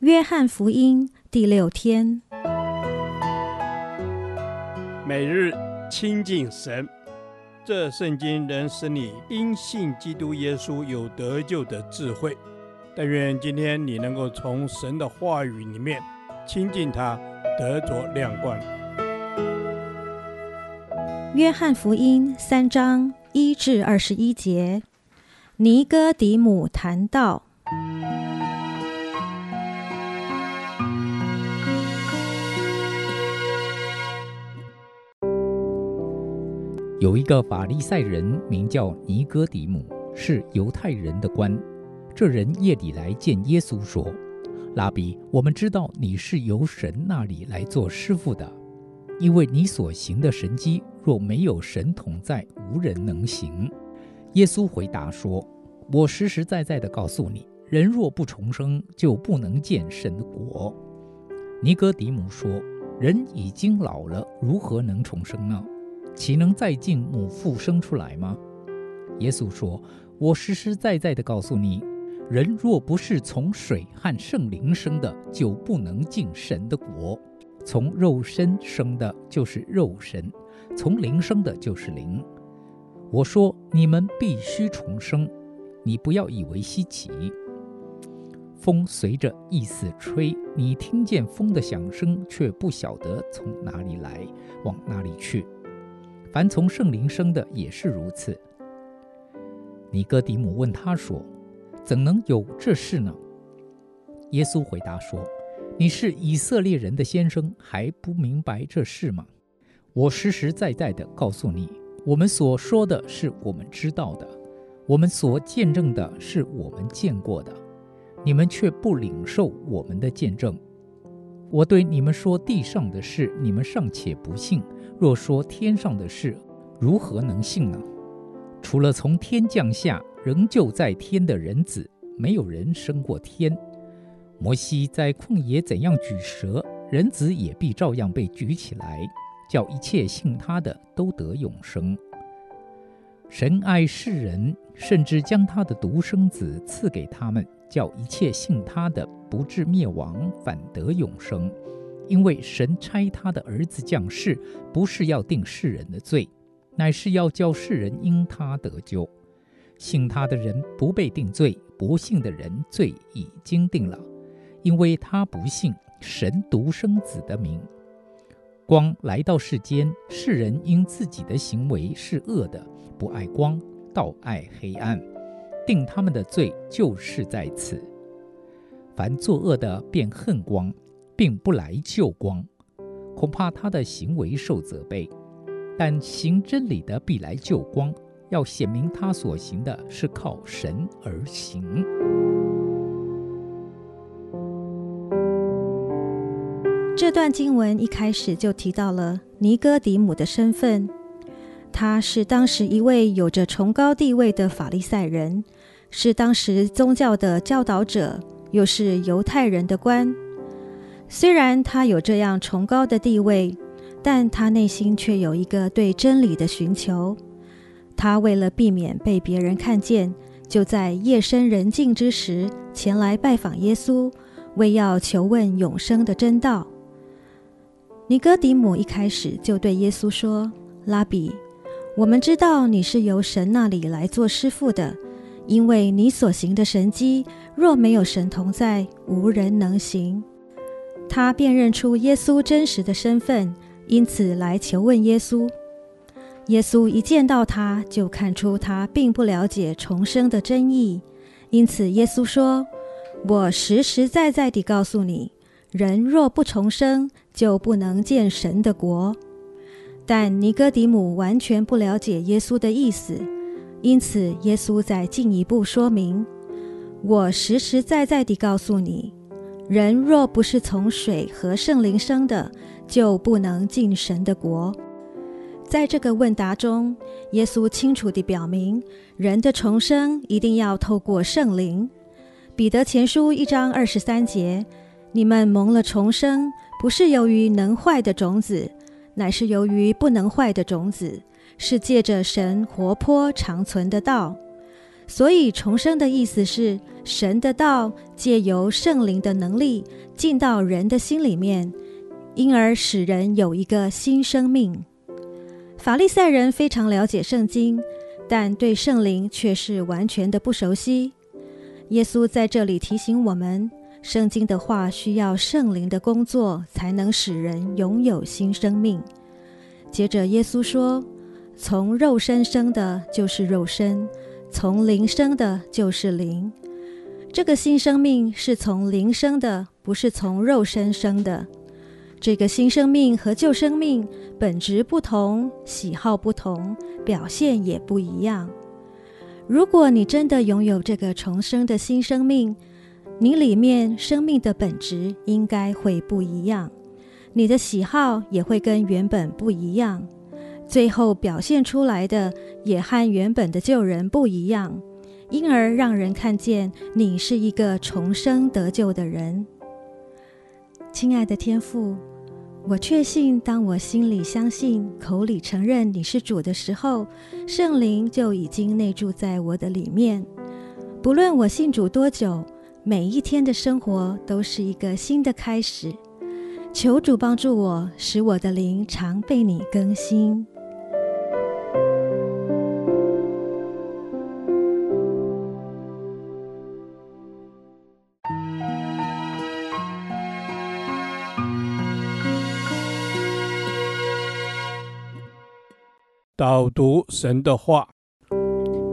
约翰福音第六天，每日亲近神，这圣经能使你因信基督耶稣有得救的智慧。但愿今天你能够从神的话语里面亲近他，得着亮光。约翰福音三章一至二十一节，尼哥底母谈道。有一个法利赛人名叫尼哥底母，是犹太人的官。这人夜里来见耶稣，说：“拉比，我们知道你是由神那里来做师傅的，因为你所行的神迹，若没有神同在，无人能行。”耶稣回答说：“我实实在在地告诉你，人若不重生，就不能见神的国。”尼哥底母说：“人已经老了，如何能重生呢？”岂能再进母腹生出来吗？耶稣说：“我实实在在地告诉你，人若不是从水和圣灵生的，就不能进神的国。从肉身生的，就是肉身；从灵生的，就是灵。我说你们必须重生，你不要以为稀奇。风随着意思吹，你听见风的响声，却不晓得从哪里来，往哪里去。”凡从圣灵生的也是如此。尼哥底母问他说：“怎能有这事呢？”耶稣回答说：“你是以色列人的先生，还不明白这事吗？我实实在在地告诉你，我们所说的是我们知道的，我们所见证的是我们见过的，你们却不领受我们的见证。我对你们说地上的事，你们尚且不信。”若说天上的事，如何能信呢？除了从天降下，仍旧在天的人子，没有人升过天。摩西在旷野怎样举蛇，人子也必照样被举起来，叫一切信他的都得永生。神爱世人，甚至将他的独生子赐给他们，叫一切信他的不至灭亡，反得永生。因为神差他的儿子降世，不是要定世人的罪，乃是要叫世人因他得救。信他的人不被定罪，不信的人罪已经定了，因为他不信神独生子的名。光来到世间，世人因自己的行为是恶的，不爱光，倒爱黑暗，定他们的罪就是在此。凡作恶的便恨光。并不来救光，恐怕他的行为受责备；但行真理的必来救光，要显明他所行的是靠神而行。这段经文一开始就提到了尼哥底母的身份，他是当时一位有着崇高地位的法利赛人，是当时宗教的教导者，又是犹太人的官。虽然他有这样崇高的地位，但他内心却有一个对真理的寻求。他为了避免被别人看见，就在夜深人静之时前来拜访耶稣，为要求问永生的真道。尼哥底母一开始就对耶稣说：“拉比，我们知道你是由神那里来做师傅的，因为你所行的神迹，若没有神同在，无人能行。”他辨认出耶稣真实的身份，因此来求问耶稣。耶稣一见到他，就看出他并不了解重生的真意，因此耶稣说：“我实实在在地告诉你，人若不重生，就不能见神的国。”但尼哥底母完全不了解耶稣的意思，因此耶稣再进一步说明：“我实实在在地告诉你。”人若不是从水和圣灵生的，就不能进神的国。在这个问答中，耶稣清楚地表明，人的重生一定要透过圣灵。彼得前书一章二十三节：你们蒙了重生，不是由于能坏的种子，乃是由于不能坏的种子，是借着神活泼长存的道。所以重生的意思是，神的道借由圣灵的能力进到人的心里面，因而使人有一个新生命。法利赛人非常了解圣经，但对圣灵却是完全的不熟悉。耶稣在这里提醒我们。圣经的话需要圣灵的工作，才能使人拥有新生命。接着，耶稣说：“从肉身生的，就是肉身；从灵生的，就是灵。这个新生命是从灵生的，不是从肉身生的。这个新生命和旧生命本质不同，喜好不同，表现也不一样。如果你真的拥有这个重生的新生命，你里面生命的本质应该会不一样，你的喜好也会跟原本不一样，最后表现出来的也和原本的旧人不一样，因而让人看见你是一个重生得救的人。亲爱的天父，我确信，当我心里相信、口里承认你是主的时候，圣灵就已经内住在我的里面，不论我信主多久。每一天的生活都是一个新的开始，求主帮助我，使我的灵常被你更新。导读神的话，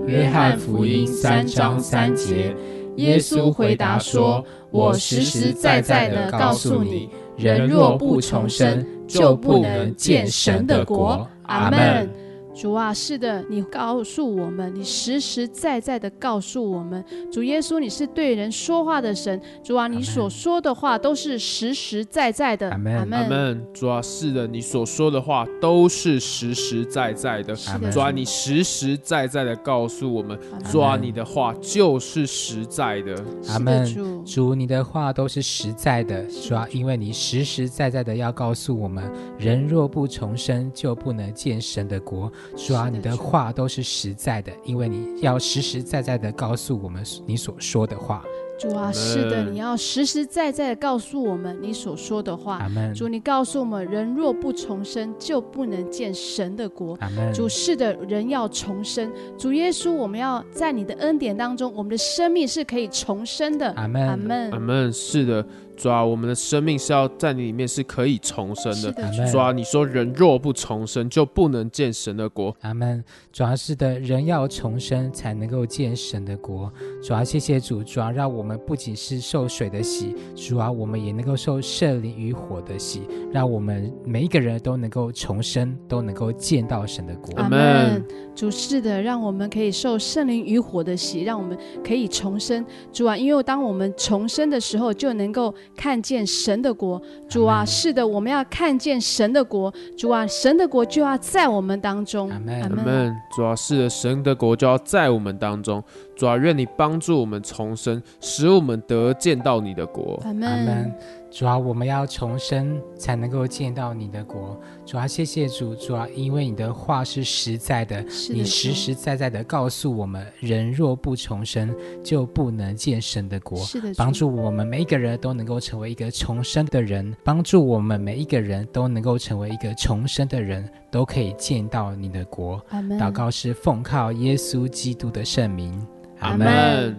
约翰福音三章三节。耶稣回答说：“我实实在在的告诉你，人若不重生，就不能见神的国。”阿门。主啊，是的，你告诉我们，你实实在在的告诉我们，主耶稣，你是对人说话的神。主啊，你所说的话都是实实在在的。阿门。阿门。主啊，是的，你所说的话都是实实在在的。主啊，你实实在在的告诉我们，主啊，你的话就是实在的。阿门。主，你的话都是实在的。主啊，因为你实实在在的要告诉我们，人若不重生，就不能见神的国。主啊，你的话都是实在的，因为你要实实在在的告诉我们你所说的话。主啊，是的，你要实实在在的告诉我们你所说的话。阿门。主，你告诉我们，人若不重生，就不能见神的国。阿门。主，是的，人要重生。主耶稣，我们要在你的恩典当中，我们的生命是可以重生的。阿门。阿门。阿门。是的。主啊，我们的生命是要在你里面是可以重生的。主啊，你说人若不重生，就不能见神的国。阿门。主啊，是的，人要重生才能够见神的国。主啊，谢谢主，主啊，让我们不仅是受水的洗，主啊，我们也能够受圣灵与火的洗，让我们每一个人都能够重生，都能够见到神的国。阿门。主是的，让我们可以受圣灵与火的洗，让我们可以重生。主啊，因为当我们重生的时候，就能够。看见神的国，主啊，是的，我们要看见神的国，主啊，神的国就要在我们当中。阿门。阿门。主啊，是的，神的国就要在我们当中。主啊，愿你帮助我们重生，使我们得见到你的国。阿门。主啊，我们要重生才能够见到你的国。主啊，谢谢主，主啊，因为你的话是实在的，的你实实在在的告诉我们，人若不重生，就不能见神的国。是的，帮助我们每一个人都能够成为一个重生的人，帮助我们每一个人都能够成为一个重生的人，都可以见到你的国。阿门。祷告是奉靠耶稣基督的圣名。阿门。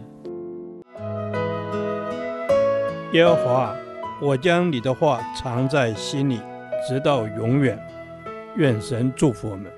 耶和华。我将你的话藏在心里，直到永远。愿神祝福我们。